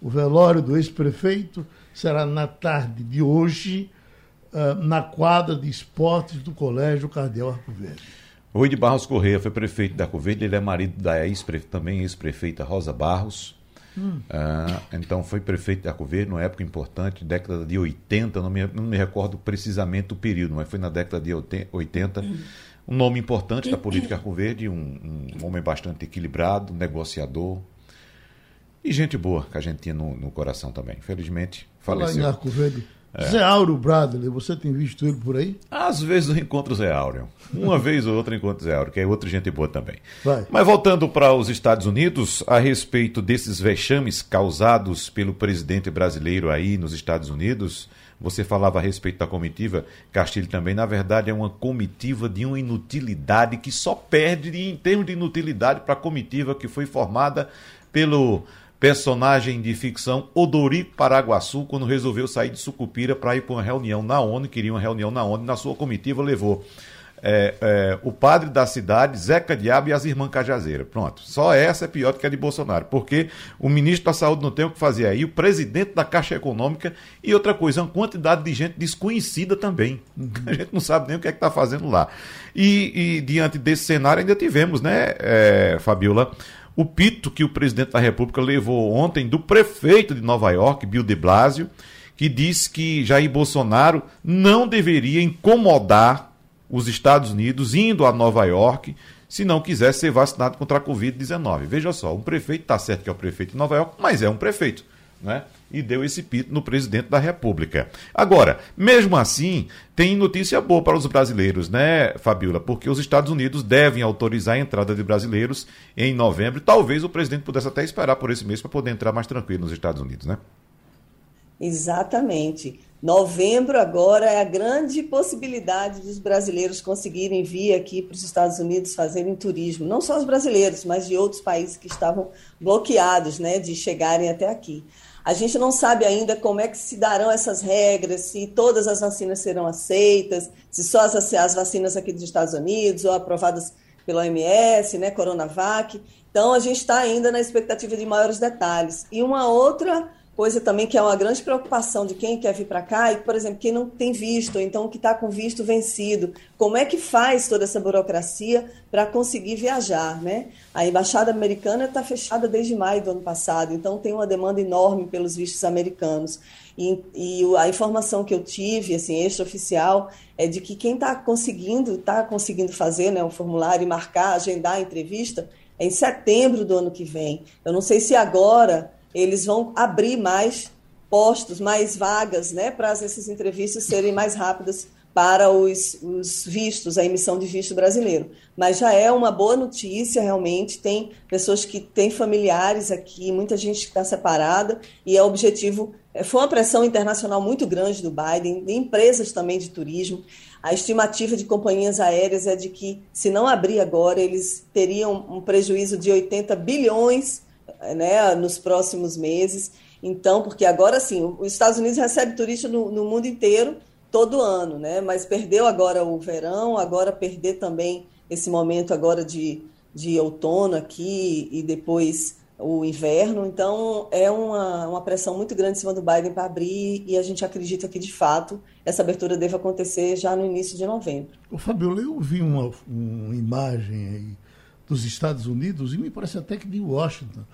O velório do ex-prefeito será na tarde de hoje, uh, na quadra de esportes do Colégio Cardeal Arco Verde. Rui de Barros Correia foi prefeito da Arco Verde, ele é marido da ex também ex-prefeita Rosa Barros. Hum. Uh, então foi prefeito de Arco Verde numa época importante, década de 80, não me, não me recordo precisamente o período, mas foi na década de 80. Hum. Um nome importante da política Arco Verde, um, um homem bastante equilibrado, negociador, e gente boa que a gente tinha no, no coração também. Infelizmente, faleceu. Falar em Arco Verde. É. Zé Áureo Bradley, você tem visto ele por aí? Às vezes eu encontro Zé Áureo. Uma *laughs* vez ou outra eu encontro Zé Áureo, que é outra gente boa também. Vai. Mas voltando para os Estados Unidos, a respeito desses vexames causados pelo presidente brasileiro aí nos Estados Unidos, você falava a respeito da comitiva, Castilho também, na verdade é uma comitiva de uma inutilidade que só perde em termos de inutilidade para a comitiva que foi formada pelo personagem de ficção Odorico Paraguaçu, quando resolveu sair de Sucupira para ir para uma reunião na ONU, queria uma reunião na ONU, na sua comitiva levou é, é, o padre da cidade, Zeca Diabo e as irmãs Cajazeiras. Pronto. Só essa é pior do que a de Bolsonaro, porque o ministro da Saúde não tem o que fazer aí, o presidente da Caixa Econômica e outra coisa, uma quantidade de gente desconhecida também. Uhum. *laughs* A gente não sabe nem o que é que está fazendo lá. E, e, diante desse cenário ainda tivemos, né, é, Fabiola, o pito que o presidente da República levou ontem do prefeito de Nova York, Bill de Blasio, que disse que Jair Bolsonaro não deveria incomodar os Estados Unidos indo a Nova York se não quiser ser vacinado contra a Covid-19. Veja só, um prefeito, está certo que é o prefeito de Nova York, mas é um prefeito. Né? E deu esse pito no presidente da República. Agora, mesmo assim, tem notícia boa para os brasileiros, né, Fabiola? Porque os Estados Unidos devem autorizar a entrada de brasileiros em novembro. Talvez o presidente pudesse até esperar por esse mês para poder entrar mais tranquilo nos Estados Unidos, né? Exatamente. Novembro agora é a grande possibilidade dos brasileiros conseguirem vir aqui para os Estados Unidos fazerem turismo. Não só os brasileiros, mas de outros países que estavam bloqueados né, de chegarem até aqui. A gente não sabe ainda como é que se darão essas regras, se todas as vacinas serão aceitas, se só as, as vacinas aqui dos Estados Unidos ou aprovadas pela OMS, né, Coronavac. Então, a gente está ainda na expectativa de maiores detalhes. E uma outra coisa também que é uma grande preocupação de quem quer vir para cá e, por exemplo, quem não tem visto, então que está com visto vencido, como é que faz toda essa burocracia para conseguir viajar, né? A embaixada americana está fechada desde maio do ano passado, então tem uma demanda enorme pelos vistos americanos. E, e a informação que eu tive, assim, extraoficial, é de que quem está conseguindo, está conseguindo fazer, né, o formulário e marcar, agendar a entrevista, é em setembro do ano que vem. Eu não sei se agora eles vão abrir mais postos, mais vagas, né, para essas entrevistas serem mais rápidas para os, os, vistos, a emissão de visto brasileiro. Mas já é uma boa notícia, realmente. Tem pessoas que têm familiares aqui, muita gente está separada, e é objetivo. É, foi uma pressão internacional muito grande do Biden, de empresas também de turismo. A estimativa de companhias aéreas é de que, se não abrir agora, eles teriam um prejuízo de 80 bilhões né, nos próximos meses. Então, porque agora sim, os Estados Unidos recebe turista no, no mundo inteiro todo ano, né? Mas perdeu agora o verão, agora perder também esse momento agora de, de outono aqui e depois o inverno. Então, é uma, uma pressão muito grande em cima do Biden para abrir e a gente acredita que, de fato, essa abertura deve acontecer já no início de novembro. O Fabiola, eu vi uma, uma imagem aí dos Estados Unidos, e me parece até que de Washington,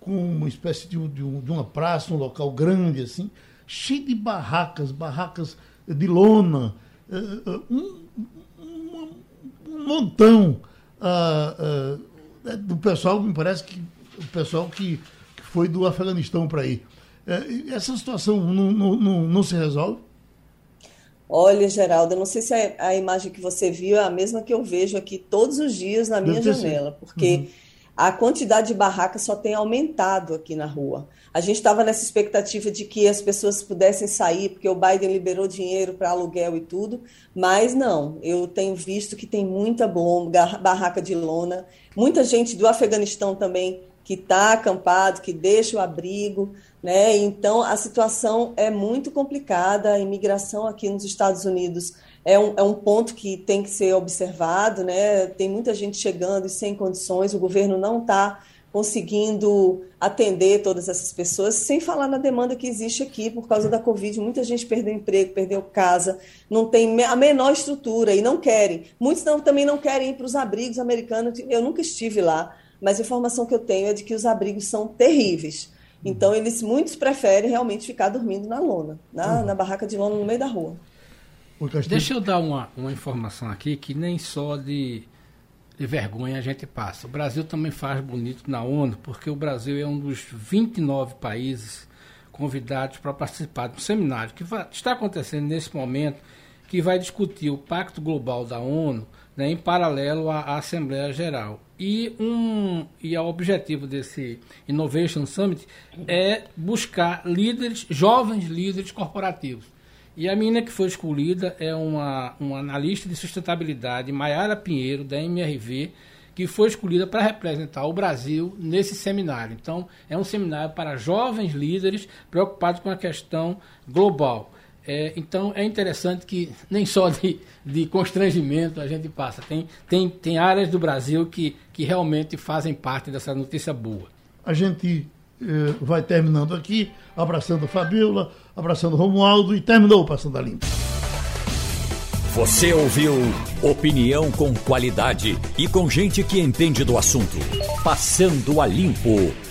com uma espécie de, de, de uma praça, um local grande assim, cheio de barracas, barracas de lona, uh, um, um, um, montão uh, uh, do pessoal, me parece que o pessoal que, que foi do Afeganistão para ir. essa situação não, não, não, não, se resolve? Olha, Geraldo, eu não sei se a, a, imagem que você viu é a mesma que eu vejo aqui todos os dias na minha janela, porque uhum a quantidade de barracas só tem aumentado aqui na rua. A gente estava nessa expectativa de que as pessoas pudessem sair, porque o Biden liberou dinheiro para aluguel e tudo, mas não. Eu tenho visto que tem muita bomba, barraca de lona, muita gente do Afeganistão também que está acampado, que deixa o abrigo, né? Então a situação é muito complicada. A imigração aqui nos Estados Unidos é um, é um ponto que tem que ser observado, né? Tem muita gente chegando e sem condições, o governo não está conseguindo atender todas essas pessoas, sem falar na demanda que existe aqui por causa da Covid. Muita gente perdeu emprego, perdeu casa, não tem a menor estrutura e não querem. Muitos não, também não querem ir para os abrigos americanos. Eu nunca estive lá, mas a informação que eu tenho é de que os abrigos são terríveis. Então, eles muitos preferem realmente ficar dormindo na lona, na, uhum. na barraca de lona no meio da rua. Deixa eu dar uma, uma informação aqui que nem só de, de vergonha a gente passa. O Brasil também faz bonito na ONU, porque o Brasil é um dos 29 países convidados para participar de um seminário que vai, está acontecendo nesse momento, que vai discutir o Pacto Global da ONU né, em paralelo à, à Assembleia Geral. E, um, e o objetivo desse Innovation Summit é buscar líderes, jovens líderes corporativos e a menina que foi escolhida é uma, uma analista de sustentabilidade, Maiara Pinheiro, da MRV, que foi escolhida para representar o Brasil nesse seminário. Então, é um seminário para jovens líderes preocupados com a questão global. É, então, é interessante que nem só de, de constrangimento a gente passa. Tem, tem, tem áreas do Brasil que, que realmente fazem parte dessa notícia boa. A gente eh, vai terminando aqui, abraçando Fabiola, abraçando Romualdo e terminou o Passando a Limpo. Você ouviu opinião com qualidade e com gente que entende do assunto. Passando a Limpo.